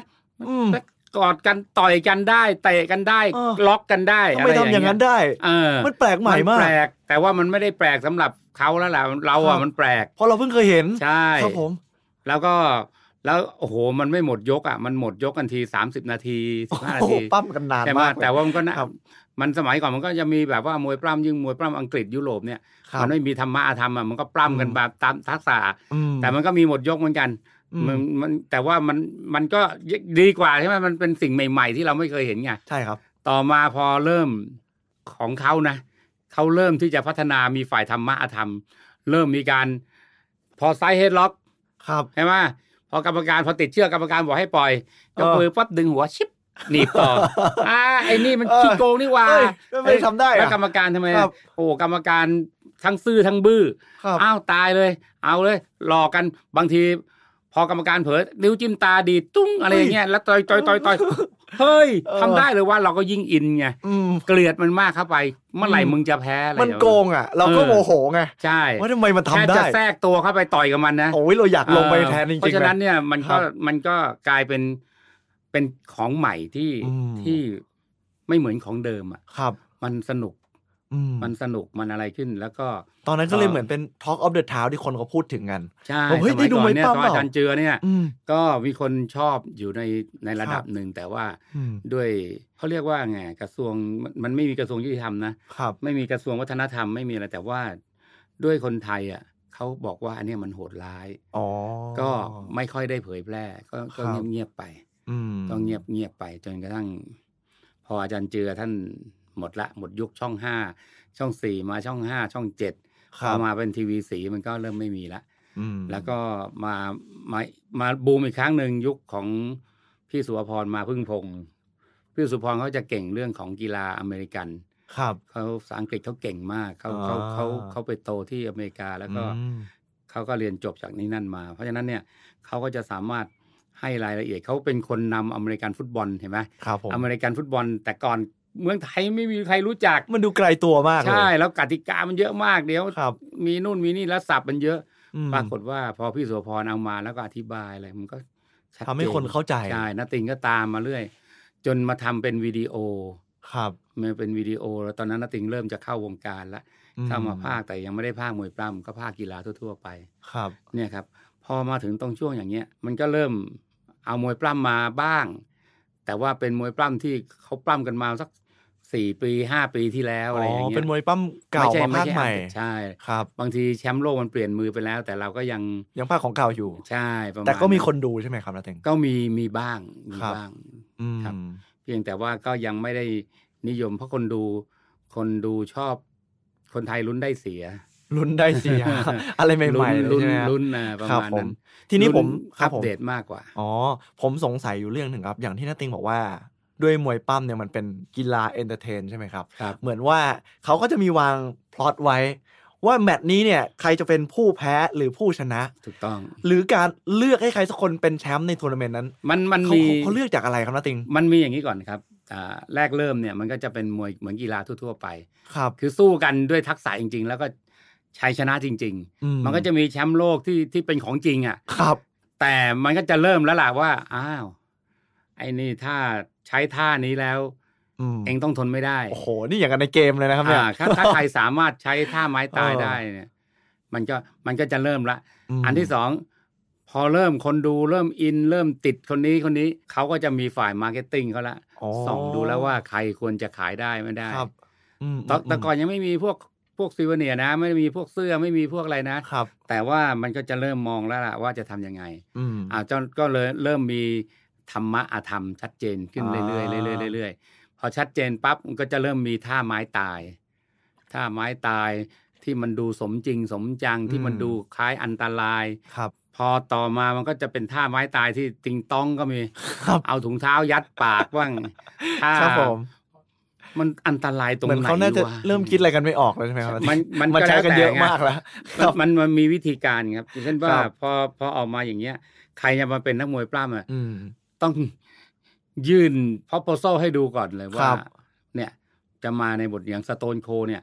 อืมกอดกันต่อยกันได้เตะกันได้เออล็อกกันได้ทำไมทำอย่างนั้นได้ เออ มันแปลกใหม่มากนแปลกแต่ว่ามันไม่ได้แปลกสำหรับ เขาแล้วล่ะเราครัอะบมันแปลกเพราะเราเพิ่งเคยเห็นใช่ครับผมแล้วก็แล้วโอ้โหมันไม่หมดยกอะมันหมดยกกันทีสามสิบนาทีสิบห้านาโอ้โหทีปั้มกันนานใช่ไหมมากเลยแต่ว่ามันก็นะครับมันสมัยก่อนมันก็จะมีแบบว่ามวยปล้ำยิ่งมวยปล้ำอังกฤษยุโรปเนี่ยครับมันไม่มีธรรมะอาธรรมอะมันก็ปล้ำกันอืมแบบตามทักษะอืมแต่มันก็มีหมดยกเหมือนกันอืมมันมันแต่ว่ามันมันก็ดีกว่าใช่ไหมมันเป็นสิ่งใหม่ ๆ ที่เราไม่เคยเห็นไงใช่ครับ ต่อมาพอเริ่มของเขานะ เขาเริ่มที่จะพัฒนามีฝ่ายธรรมะอาธรรม เริ่มมีการพอไซด์เฮดล็อกครับใช่ไหมพอกรรมการพอติดเชือกกรรมการบอกให้ปล่อยยกเออมือปั๊บดึงหัวชิบหนีบต่ออ่าไอ้นี่มันเออขี้โกงนี่หว่าเอ้ยไม่ได้ทำได้อะแล้วกรรมการทำไมครับโอ้กรรมการทั้งซื่อทั้งบื้อครับอ้าวตายเลย เอาเลยหลอกกันบางที พอกรรมการเผลอนิ้วจิ้มตาดีดตุ้งอะไรอย่างเงี้ยแล้วต่อยต่อยต่อยต่อย เฮ้ยเออทำได้เลยว่าเราก็ยิ่งอินไงอืมเกลียดมันมากเข้าไป เมื่อไหร่อืมมึงจะแพ้อะไรมันโกงอะ เราก็เออโมโหไงใช่ว่าทำไมมันทำแค่ได้จะแทรกตัวเข้าไปต่อยกับมันนะโอ้ยเราอยากลงไปแทนจริงๆเพราะฉะนั้นลยเนี่ยมันครัก็บมันก็กลายเป็นเป็นของใหม่ที่อืมที่ไม่เหมือนของเดิมอะครับ มันสนุก อืม มันสนุกมันอะไรขึ้น แล้วก็ ตอนนั้นก็เลยเอ่อเหมือนเป็น Talk of the Town ที่คนเขาพูดถึงกัน ใช่ผมเฮ้ยสได้มัยดูก่อนเนี่ยมวยตปั้อนมอาจารย์เจือเนี่ย อืม ก็มีคนชอบอยู่ในในระดับครับ หนึ่ง แต่ว่าอืมด้วยเขาเรียกว่าไงกระทรวงมันมันไม่มีกระทรวงยุติธรรมนะ ครับ ไม่มีกระทรวงวัฒนธรรมไม่มีอะไรแต่ว่าด้วยคนไทยอะเขาบอกว่าอันเนี้ยมันโหดร้าย อ๋อ ก็ไม่ค่อยได้เผยแพร่ ก็ก็ครับ เงียบๆไป อืมก็เงียบเงียบไปจนกระทั่ง พออาจารย์เจือท่าน หมดละหมดยุคช่องห้าช่องสี่มาช่องห้าช่องเจ็ดคพรัอบมาเป็นทีวีสีมันก็เริ่มไม่มีละอืมแล้วก็มามามาบูมอีกครั้งหนึ่งยุคของพี่สุภพรมาพึ่งพงศ์พี่สุภพรเขาจะเก่งเรื่องของกีฬาอเมริกัน ครับเขาภาษาอังกฤษเขาเก่งมากเขาอ่าเขาเขาเขาไปโตที่อเมริกาแล้วก็อืมเขาก็เรียนจบจากนี่นั่นมา เพราะฉะนั้นเนี่ยเขาก็จะสามารถให้รายละเอียดเขาเป็นคนนำอเมริกันฟุตบอลเห็นไหมครับผมอเมริกันฟุตบอลแต่ก่อน เมืองไทยไม่มีใครรู้จัก มันดูไกลตัวมากเลยใช่แล้วกติกามันเยอะมากเดี๋ยวครับมีนู่นมีนี่แล้วสับมันเยอะอืมปรากฏว่าพอพี่โสพรเอามาแล้วก็อธิบายอะไรมันก็ชัดทำให้จคนเข้าใจใช่นัตติงก็ตามมาเรื่อย จนมาทำเป็นวิดีโอ ครับมาเป็นวิดีโอ แล้วตอนนั้นนัตติงเริ่มจะเข้าวงการแล้วอืเข้ามาภาคแต่ยังไม่ได้ภาคมวยปล้ำก็ภาคกีฬาทั่ว ๆ ไปครับ เนี่ยครับ พอมาถึงตรงช่วงอย่างเงี้ย มันก็เริ่มเอามวยปล้ำมาบ้าง แต่ว่าเป็นมวยปล้ำที่เขาปล้ำกันมาสัก สี่ปีห้าปีที่แล้วอะไรอย่างเงี้ยเป็นมวยปั้มเก่าไใช่มาภาคไช่ใหม่ใช่ครับบางทีแชมป์โลกมันเปลี่ยนมือไปแล้ว แต่เราก็ยังยังภาคของเก่าอยู่ใช่ประมาณแต่ก็มีคนดูใช่ไหมครับนาเต็งก็มีมีบ้างมีครับบ้างอืมครับเพียงแต่ว่าก็ยังไม่ได้นิยมเพราะคนดูคนดูชอบคนไทยลุ้นได้เสียลุ้นได้เสียอะไรใหม่ๆเลยลุ้นใช่ไหมครับลุ้นนะประครับมาณผนั้นทีนี้ผมลุ้ครับอัปผมเดตมากกว่า อ๋อ ผมสงสัยอยู่เรื่องหนึ่งครับ อย่างที่น้าติงบอกว่า ด้วยมวยปล้ำเนี่ยมันเป็นกีฬา entertain ใช่ไหมครับครับ เหมือนว่าเขาก็จะมีวางพล็อตไว้ ว่าแมตช์นี้เนี่ยใครจะเป็นผู้แพ้หรือผู้ชนะ ถูกต้อง หรือการเลือกให้ใครสักคนเป็นแชมป์ในทัวร์นาเมนต์นั้น มันมันเขามีเขาเขาเลือกจากอะไรครับน้าติง มันมีอย่างนี้ก่อนครับอ่าแรกเริ่มเนี่ยมันก็จะเป็นมวยเหมือนกีฬาทั่วๆไป ครับ คือสู้กันด้วยทักษะจริง ๆ แล้วก็ชัยชนะจริงอืๆมันก็จะมีแชมป์โลกที่ที่เป็นของจริงอะ ครับ แต่มันก็จะเริ่มแล้วล่ะว่า อ้าว ไอ้นี่ถ้าใช้ท่านี้แล้วอืมเองต้องทนไม่ได้ โอ้โห นี่อย่างกันในเกมเลยนะครับเนี่ยอ่าถ้าถ้าใครสามารถใช้ท่าไม้ตายเออได้เนี่ย มันก็มันก็จะเริ่มละมอันที่สองพอเริ่มคนดูเริ่มอิน เริ่มติดคนนี้คนนี้เขาก็จะมีฝ่าย marketing เขาละอ๋อส่องดูแล้วว่าใครควรจะขายได้ไม่ได้ครับอืมแตอนแต่ก่อนยังไม่มีพวกพวกซีเวเนียร์นะ ไม่ได้มีพวกเสื้อไม่มีพวกอะไรนะครับ แต่ว่ามันก็จะเริ่มมองแล้วล่ะว่าจะทำยังไงอืมอ่าจนก็เลยเริ่มมี ธรรมะอาธรรมชัดเจนขึ้นอ่าเรื่อยๆเรื่อยๆเรื่อยๆพอชัดเจนปั๊บมันก็จะเริ่มมีท่าไม้ตาย ท่าไม้ตายที่มันดูสมจริงสมจังที่มันดูคล้ายอันตรายครับ พอต่อมามันก็จะเป็นท่าไม้ตายที่ติงต้องก็มีครับเอาถุงเท้ายัดปากบ้างท่าครับผมมันอันตรายตรงเหมือนไหนเขาน่าจะวเริ่มคิดอะไรกันไม่ออกแล้วใช่ไหมครับมันมันมันก็ใช้แล้วกันแต่เยอะไงมากแล้วมันมันมันมีวิธีการครับเช่นว่าครับพอพอออกมาอย่างเงี้ย ใครจะมาเป็นนักมวยปล้ำอะอืม ต้องยื่นพ r o p o s a l ให้ดูก่อนเลยคว่ารับเนี่ย จะมาในบทอย่างสโตนโคเนี่ย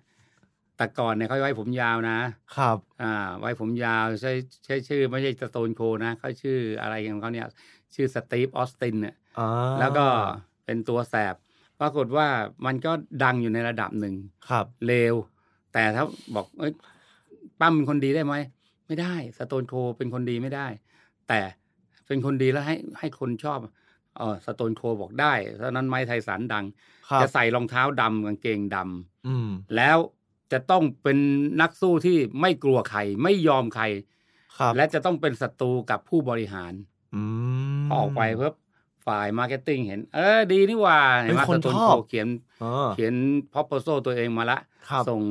แต่ก่อนเนี่ยเขาไว้ผมยาวนะ ครับ อ่า ไว้ผมยาวใช้ใช้ชื่อไม่ใช่สโตนโคนะเขาชื่ออะไรของเขาเนี่ย ชื่อสตีฟออสตินเนี่ยอ่าแล้วก็เป็นตัวแสบ ปรากฏว่ามันก็ดังอยู่ในระดับหนึ่งครับเลวแต่ถ้าบอกเอ้ยปั้มเป็นคนดีได้ไหมไม่ได้สโตนโคเป็นคนดีไม่ได้ แต่ เฟเป็นคนดีแล้วให้ให้คนชอบเออสโตนโคบอกได้ตอนนั้นไม้ไทสันดังครับจะใส่รองเท้าดำกางเกงดำอืมแล้วจะต้องเป็นนักสู้ที่ไม่กลัวใครไม่ยอมใครครับและจะต้องเป็นศัตรูกับผู้บริหารอืมพอออกไปเพิ่ฝ่าย marketing เห็น เออ ดีนี่หว่าเห็นไหมเป็นคน Stone Cold ชอบเขียนเออเขียน proposal ตัวเองมาละครับส่ง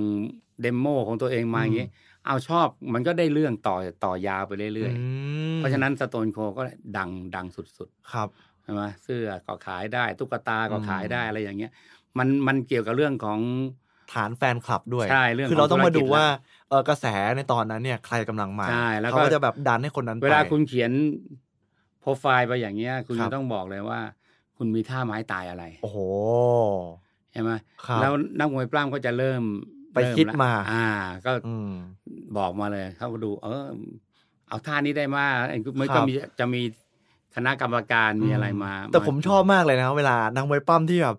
demo ของตัวเองมาอย่างนี้ เอาชอบมันก็ได้เรื่องต่อต่อยาวไปเรื่อยอืมๆเพราะฉะนั้น Stone Cold ก็ดังดังสุดครับๆใช่ไหมเสื้อก็ขายได้ตุ๊กตาก็อืมขายได้อะไรอย่างเงี้ย มันมันเกี่ยวกับเรื่องของฐานแฟนคลับด้วย ใช่เรื่องคือเราต้องมาดูของธุรกิจว่าเออกระแสในตอนนั้นเนี่ย ใครกำลังมาใช่แล้วก็เขาก็จะแบบดันให้คนนั้นไปเวลาคุณเขียนโปรไฟล์ไปอย่างเงี้ย คุณครัจะบต้องบอกเลยว่า คุณมีท่าไม้ตายอะไร โอ้โหใช่ไหมครับแล้วนักมวยปล้ำก็จะเริ่ม ไปเริ่คิดละมา อ่า ก็อืมบอกมาเลยเขาก็ดู เออ เอาท่านี้ได้มาไอ้มันครัก็บมีจะมีคณะกรรมการมีอะไรมา แต่ผมชอบมากเลยนะ เวลานักมวยปั้มที่แบบ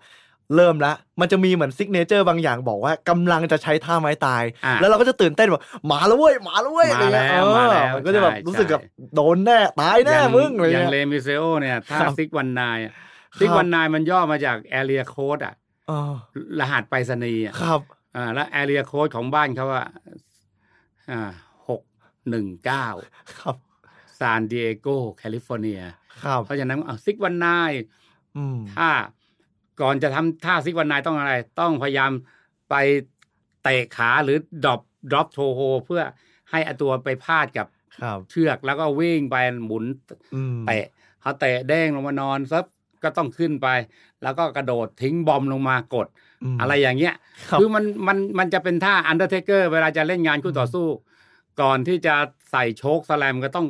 เริ่มละมันจะมีเหมือน signature บางอย่างบอกว่ากำลังจะใช้ท่าไม้ตายอะแล้วเราก็จะตื่นเต้นแบบมาแล้วเว้ยมาแล้วเว้ยอะไรเงี้ยมาแล้วเออมาแล้วมันก็จะแบบใช่รู้สึกแบบใช่โดนแน่ตายแน่อย่างมึงอะไรอย่างเงี้ยเลมิสเตริโอเนี่ยท่าครับ six one nine ครับ six one nine มันย่อมาจาก area code อะเออรหัสไปรษณีย์อะครับ อ่าแล้ว area code ของบ้านเขาว่าอ่าหกหนึ่งเก้าครับซานดิเอโกแคลิฟอร์เนียครับเพราะฉะนั้นเอา six one nine อืมถ้าก่อนจะทำท่า six one nine ต้องอะไร ต้องพยายามไปเตะขาหรือ drop drop toe hold เพื่อให้อตัวไปพาดกับครับเชือกแล้วก็วิ่งไปหมุนอืมเตะเขาเตะเด้งลงมานอนซับก็ต้องขึ้นไป แล้วก็กระโดดทิ้งบอมลงมากดม อะไรอย่างเงี้ยครับคือมันมันมันจะเป็นท่าอันเดอร์เทเกอร์เวลาจะเล่นงานคู่ต่อสู้ ก่อนที่จะใส่ chokeslam ก็ต้อง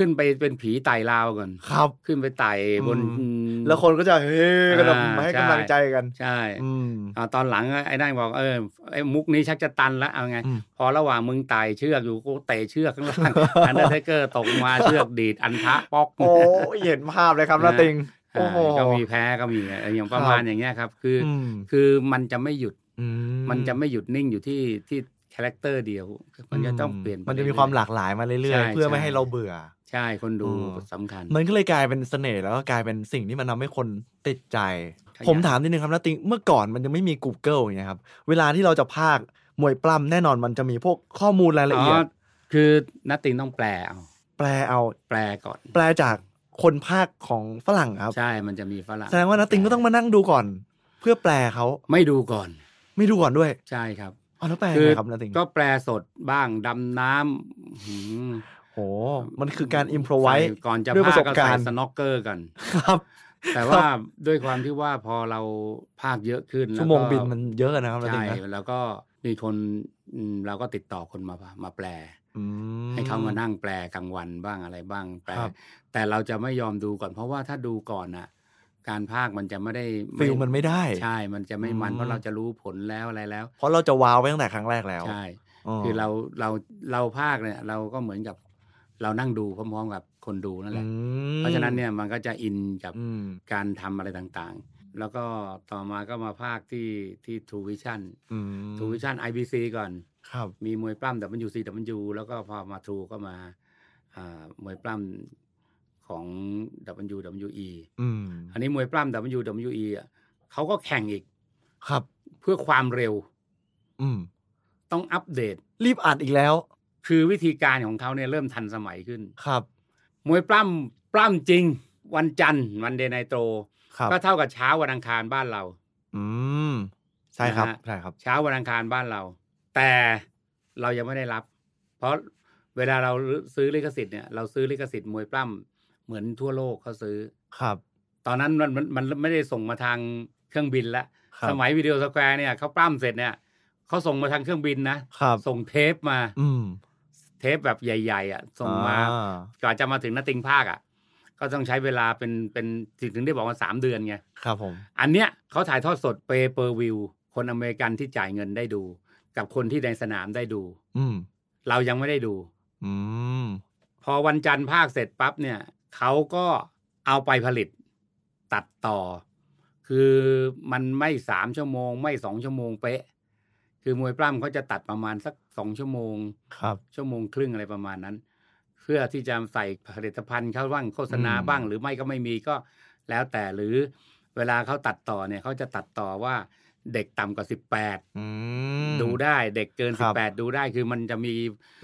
ขึ้นไปเป็นผีไต่ราวก่อนครับ ขึ้นไปไต่บนอืมแล้วคนก็จะเฮ้ก็แบบอ่ามาให้ใช่กำลังใจกัน ใช่อืมอ่าตอนหลังไอ้นั่นบอกเออไอ้มุกนี้ชักจะตันแล้วเอาไงอืมพอระหว่างมึงไต่เชือกอยู่กูเตะเชือกข้างล่างอันเดอร์เทเกอร์ตกมาเชือกดีดอันทะป๊อกโอ้ยเห็นภาพเลยครับน้าติง โอ้อ่าโหก็มีแพ้ก็มีเอออย่างประมาณอย่างเงี้ยครับ คืออมคือมันจะไม่หยุดอืมันจะไม่หยุดนิ่งอยู่ที่ที่ character เดียว มันจะต้องเปลี่ยนไปมันจะมีเรื่อยๆความหลากหลายมาเรื่ใช่อยๆ เพื่อไม่ใช่ให้เราเบื่อ ใช่คนดูอืมสำคัญ มันก็เลยกลายเป็นเสน่ห์แล้วก็กลายเป็นสิ่งที่มันทำให้คนติดใจขยันผมถามนิดนึงครับน้าติงเมื่อก่อนมันจะไม่มี Google อย่างเงี้ยครับ เวลาที่เราจะพากย์มวยปล้ำแน่นอนมันจะมีพวกข้อมูลรายละเอียด คือน้าติงต้องแปลเอา แปลเอา แปลก่อน แปลจาก คนพากย์ของฝรั่งครับ ใช่ มันจะมีฝรั่งแสดงว่าน้าติงก็ต้องมานั่งดูก่อน เพื่อแปลเขาไม่ดูก่อน ไม่ดูก่อนด้วย ใช่ครับอ๋อแล้วแปลคืยังอไงครับนาติงก็แปลสดบ้างดำน้ำหืมโหมันคือการอิมพรไวใส่ก่อนจะด้วยปพาระสบก็กาใส่รณ์สน็อกเกอร์กันครับแต่ว่าด้วยความที่ว่าพอเราภาคเยอะขึ้นชั่วโมงแล้ก็บินมันเยอะนะครับนาติใช่งนะแล้วก็มีคนอืมเราก็ติดต่อคนมามาแปลอืม ให้เขามานั่งแปลกลางวันบ้างอะไรบ้างแปลครับแต่เราจะไม่ยอมดูก่อน เพราะว่าถ้าดูก่อนอะ การภาคมันจะไม่ได้ฟิลมันไม่ได้ใช่ มันจะไม่มันอืมเพราะเราจะรู้ผลแล้วอะไรแล้ว เพราะเราจะว้าวไปตั้งแต่ครั้งแรกแล้วใช่คือเราเราเราภาคเนี่ย เราก็เหมือนกับเรานั่งดูพร้อมๆกับคนดูนั่นแหละอืมเพราะฉะนั้นเนี่ยมันก็จะอินกับอืมการทำอะไรต่างๆ แล้วก็ต่อมาก็มาภาคที่ที่ True Vision อืม True Vision IBC ก่อน ครับ มีมวยปล้ำ WCW แล้วก็พอมา True ก็มาอ่ามวยปล้ำของ WWE อืม อันนี้มวยปล้ำ WWE อะเขาก็แข่งอีกครับ เพื่อความเร็วอืม ต้องอัปเดต รีบอัดอีกแล้ว คือวิธีการของเขาเนี่ยเริ่มทันสมัยขึ้น ครับ มวยปล้ำปล้ำจริง วันจันทร์วันเดย์ไนโตรครับ ก็เท่ากับเช้าวันอังคารบ้านเรา อืม ใช่ครับ นะฮะ ใช่ครับ เช้าวันอังคารบ้านเรา แต่เรายังไม่ได้รับ เพราะเวลาเราซื้อลิขสิทธิ์เนี่ยเราซื้อลิขสิทธิ์มวยปล้ำเหมือนทั่วโลกเขาซื้อครับ ตอนนั้นมันมันมันไม่ได้ส่งมาทางเครื่องบินละครับสมัย Video Square เนี่ยเขาปล้ำเสร็จเนี่ยเขาส่งมาทางเครื่องบินนะครับส่งเทปมา อืมเทปแบบใหญ่ ๆ อะ ส่งมาอ่ก่อนจะมาถึงนัตติงพากย์อะ ก็ต้องใช้เวลาเป็นเป็นถึงได้บอกว่าสามเดือนไงครับผม อันเนี้ยเขาถ่ายทอดสด pay-per-view คนอเมริกันที่จ่ายเงินได้ดู กับคนที่ในสนามได้ดู อืมเรายังไม่ได้ดู อืมพอวันจันทร์พากย์เสร็จปั๊บเนี่ยเขาก็เอาไปผลิตตัดต่อ คือมันไม่สามชั่วโมง ไม่สองชั่วโมงเป๊ะ คือมวยปล้ำเขาจะตัดประมาณสักสองชั่วโมง ครับ ชั่วโมงครึ่งอะไรประมาณนั้นเพื่อที่จะใส่ผลิตภัณฑ์เขาบ้างโฆษณาอืมบ้าง หรือไม่ก็ไม่มีก็แล้วแต่หรือเวลาเขาตัดต่อเนี่ยเขาจะตัดต่อว่า เด็กต่ำกว่า18อืมดูได้เด็กเกินครับ18ดูได้คือมันจะมี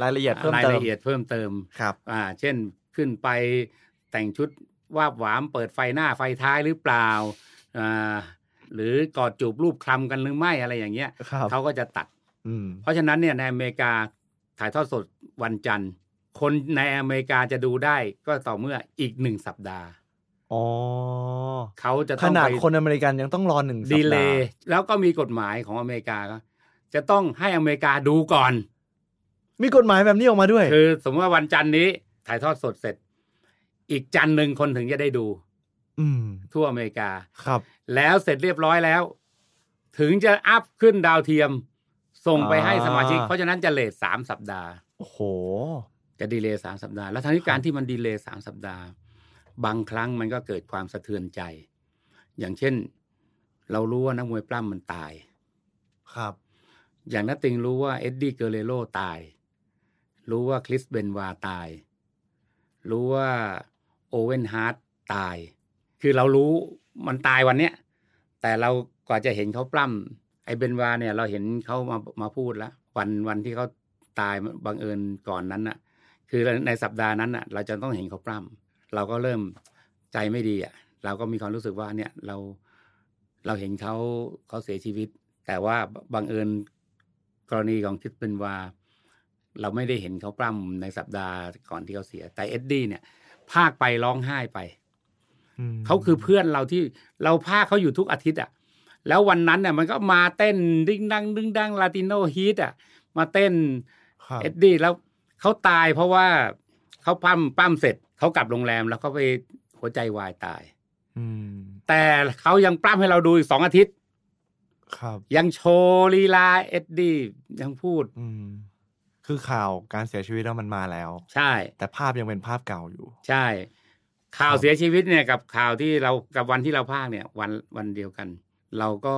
รายละเอียดเพิ่มรายเติมละเอียดเพิ่มเติมครับอ่าเช่นขึ้นไปแต่งชุดวาบหวามเปิดไฟหน้าไฟท้ายหรือเปล่าอ่าหรือกอดจูบรูปคลำกันหรือไม่อะไรอย่างเงี้ยครับเขาก็จะตัดอืมเพราะฉะนั้นเนี่ยในอเมริกาถ่ายทอดสดวันจันทร์ คนในอเมริกาจะดูได้ก็ต่อเมื่ออีกหนึ่งสัปดาห์ อ๋อเขาจะขต้องนาดไปคนอเมริกันยังต้องรอหนึ่งสัปดาห์ย์แล้วก็มีกฎหมายของอเมริกาก็จะต้องให้อเมริกาดูก่อน มีกฎหมายแบบนี้ออกมาด้วย คือ สมมติว่าวันจันทร์นี้ถ่ายทอดสดเสร็จ อีกจันทร์หนึ่งคนถึงจะได้ดู อืม ทั่วอเมริกาครับ แล้วเสร็จเรียบร้อยแล้ว ถึงจะ up ขึ้นดาวเทียม ส่งไปให้สมาชิกอ่าเพราะฉะนั้นจะ late สามสัปดาห์ โอ้โห จะ delay สามสัปดาห์ แล้วทั้งนี้การที่มัน delay สามสัปดาห์ บางครั้งมันก็เกิดความสะเทือนใจ อย่างเช่น เรารู้ว่านักมวยปล้ำมันตาย ครับ อย่างนัตติงรู้ว่า Eddie Guerrero ตาย รู้ว่า Chris Benoit ตาย รู้ว่า Owen Hart ตาย คือเรารู้มันตายวันเนี้ยแต่เรากว่าจะเห็นเขาปล้ำไอ้เบนวาเนี่ย เราเห็นเขามามาพูดแล้ววันวันที่เขาตายบังเอิญก่อนนั้นน่ะ คือในสัปดาห์นั้นน่ะ เราจะต้องเห็นเขาปล้ำ เราก็เริ่มใจไม่ดีอะเราก็มีความรู้สึกว่าเนี่ยเราเราเห็นเขาเขาเสียชีวิต แต่ว่าบังเอิญกรณีของคิดเป็นว่า เราไม่ได้เห็นเขาปล้ำในสัปดาห์ก่อนที่เขาเสีย แต่เอ็ดดี้เนี่ยพากย์ไปร้องไห้ไปมเขาคือเพื่อนเราที่เราพากย์เขาอยู่ทุกอาทิตย์อะแล้ววันนั้นเนี่ยมันก็มาเต้นดิ้งดังดิ้งดัง Latino Heat อะมาเต้นครับ Eddie แล้วเขาตายเพราะว่าเขาปล้ำปล้ำเสร็จ เขากลับโรงแรมแล้วเขาไปหัวใจวายตายอืมแต่เขายังปล้ำให้เราดูอีกสองอาทิตย์ ครับ ยังโชว์ลีลา Eddie ยังพูดอืมคือข่าวการเสียชีวิตแล้วมันมาแล้ว ใช่ แต่ภาพยังเป็นภาพเก่าอยู่ ใช่ ข่าวครับเสียชีวิตเนี่ยกับข่าวที่เรากับวันที่เราพากย์เนี่ย วันวันเดียวกัน เราก็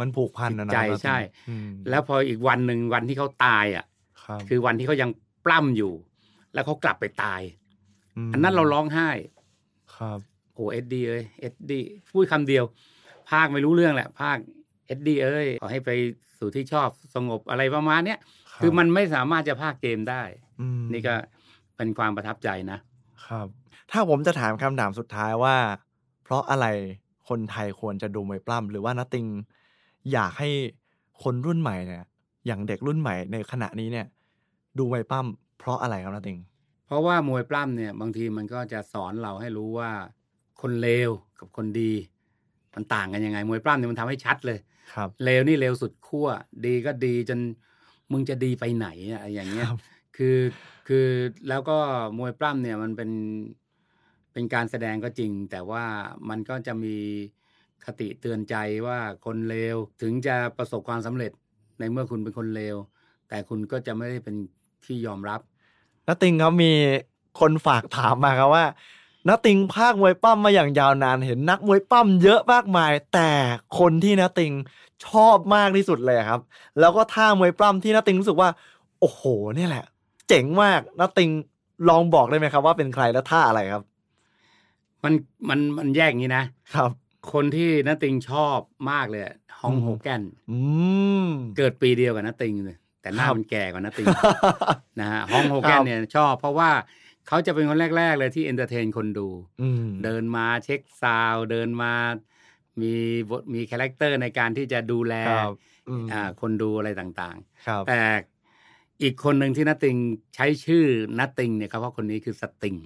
มันผูกพันนะนะใจครับใช่อืมแล้วพออีกวันหนึ่งวันที่เขาตายอะครับคือวันที่เขายังปล้ำอยู่ แล้วเขากลับไปตายม อันนั้นเราร้องไห้ ครับโอ้เอ็ดดี้เอ้ยเอ็ดดี้พูดคำเดียว ภาคไม่รู้เรื่องแหละ ภาคเอ็ดดี้เอ้ยขอให้ไปสู่ที่ชอบสงบอะไรประมาณเนี้ยรับคือมันไม่สามารถจะภาคเกมได้อืมนี่ก็เป็นความประทับใจนะ ครับ ถ้าผมจะถามคำถามสุดท้ายว่า เพราะอะไรคนไทยควรจะดูมวยปล้ำหรือว่านัตติง อยากให้คนรุ่นใหม่เนี่ย อย่างเด็กรุ่นใหม่ในขณะนี้เนี่ย ดูมวยปล้ำเพราะอะไรครับนัตติง เพราะว่ามวยปล้ำเนี่ยบางทีมันก็จะสอนเราให้รู้ว่าคนเลวกับคนดี มันต่างกันยังไง มวยปล้ำเนี่ยมันทำให้ชัดเลย ครับเลวนี่เลวสุดขั้วดีก็ดีจนมึงจะดีไปไหนอะอย่างเงี้ยครับคือคือแล้วก็มวยปล้ำเนี่ยมันเป็นเป็นการแสดงก็จริง แต่ว่ามันก็จะมีคติเตือนใจว่าคนเลวถึงจะประสบความสำเร็จในเมื่อคุณเป็นคนเลวแต่คุณก็จะไม่ได้เป็นที่ยอมรับ นัตติงครับมีคนฝากถามมาครับว่านัตติงภาคมวยปั้มมาอย่างยาวนานเห็นนักมวยปั้มเยอะมากมาย แต่คนที่นัตติงชอบมากที่สุดเลยครับ แล้วก็ท่ามวยปล้ำที่นัตติงรู้สึกว่า โอ้โหเนี่ยแหละ เจ๋งมากนัตติงลองบอกได้ไหมครับ ว่าเป็นใครและท่าอะไรครับ มันมันมันแยกอย่างนี้นะครับ คนที่นัตติงชอบมากเลยฮองอืมโฮแกนอืมเกิดปีเดียวกับนัตติงเลย แต่หน้าครับมันแก่กว่านัตติงนะฮะฮองโฮแกครันบเนี่ยชอบ เพราะว่าเขาจะเป็นคนแรก ๆ เลยที่ entertain คนดูอืมเดินมา check sound เดินมามีบทมี character ในการที่จะดูแลครับอืมอ่าคนดูอะไรต่างครับๆแต่อีกคนหนึ่งที่นัตติงใช้ชื่อนัตติงเนี่ยครับเพราะคนนี้คือ Sting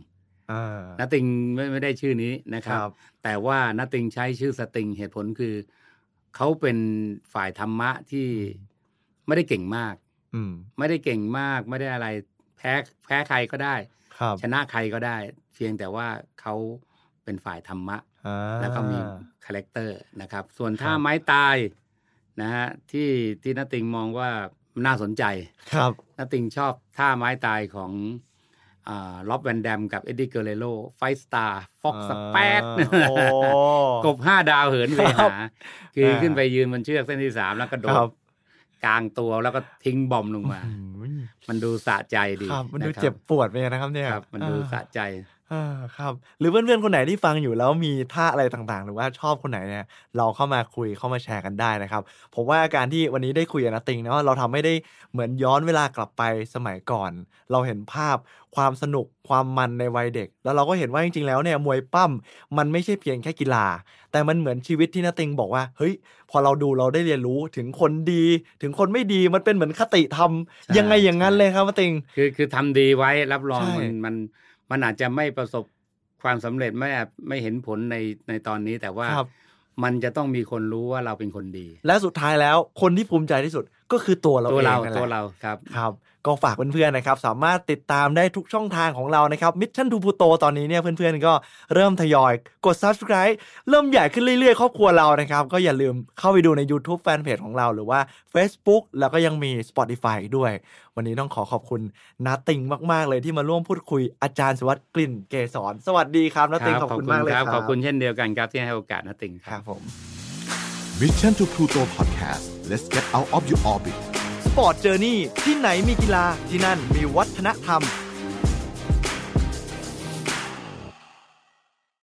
อ่านัตติงไม่ไม่ได้ชื่อนี้นะครับครับ แต่ว่านัตติงใช้ชื่อ Sting เหตุผลคือเขาเป็นฝ่ายธรรมะที่ไม่ได้เก่งมาก อืม ไม่ได้เก่งมากไม่ได้อะไร แพ้แพ้ใครก็ได้ครับชนะใครก็ได้ เพียงแต่ว่าเขาเป็นฝ่ายธรรมะอ่าแล้วก็มี character นะครับ ส่วนครับท่าไม้ตายนะฮะที่ที่นัตติงมองว่าน่าสนใจครับนัตติงชอบท่าไม้ตายของ Rob Van Dam กับ Eddie Guerrero Five-Star Frog Splashโอ้กบห้าดาวเหินไปครับหา คืออ่าขึ้นไปยืนบนเชือกเส้นที่สามแล้วก็โดครัดบ กลางตัวแล้วก็ทิ้งบอมลงมาอืมมันดูสะใจดีครับ มันดูะครับเจ็บปวดไปนะครับเนี่ยครับ มันดูอ่าสะใจ อ่าครับหรือเพื่อนๆคนไหนที่ฟังอยู่แล้วมีท่าอะไรต่างๆ หรือว่าชอบคนไหนเนี่ยเราเข้ามาคุยเข้ามาแชร์กันได้นะครับผมว่าการที่วันนี้ได้คุยกับนาติงเนาะเราทำให้ได้เหมือนย้อนเวลากลับไปสมัยก่อน เราเห็นภาพความสนุกความมันในวัยเด็ก แล้วเราก็เห็นว่าจริงๆแล้วเนี่ยมวยปั้มมันไม่ใช่เพียงแค่กีฬา แต่มันเหมือนชีวิตที่นาติงบอกว่าเฮ้ยพอเราดูเราได้เรียนรู้ถึงคนดี ถึงคนไม่ดีมันเป็นเหมือนคติธรรมใช่ยังไงอย่างนั้นใช่เลยครับนาติงคือคือทำดีไว้รับรองใช่มันมัน มันอาจจะไม่ประสบความสำเร็จไม่อาจไม่เห็นผลในในตอนนี้แต่ว่าครับมันจะต้องมีคนรู้ว่าเราเป็นคนดี และสุดท้ายแล้วคนที่ภูมิใจที่สุดก็คือตัวเราตัวเองเรานั่นแหละตัวเราครับครับ ก็ฝากเพื่อนๆนะครับสามารถติดตามได้ทุกช่องทางของเรานะครับ Mission to Pluto ตอนนี้เนี่ยเพื่อนๆก็เริ่มทยอยกด subscribe เริ่มใหญ่ขึ้นเรื่อยๆ ครอบครัวเรานะครับ ก็อย่าลืมเข้าไปดูใน YouTube Fanpage ของเราหรือว่า Facebook แล้วก็ยังมี Spotify อีกด้วย วันนี้ต้องขอขอบคุณนาติงมากๆ เลยที่มาร่วมพูดคุยอาจารย์สวัสดิ์กลิ่นเกษรสวัสดีครับนาติงขอบคุณมากเลยครับขอบคุณเช่นเดียวกันครับที่ให้โอกาสนะติงครับผม Mission to Pluto Podcast let's get out of your orbit สปอร์ตเจอร์นี่ที่ไหนมีกีฬาที่นั่นมีวัฒนธรรม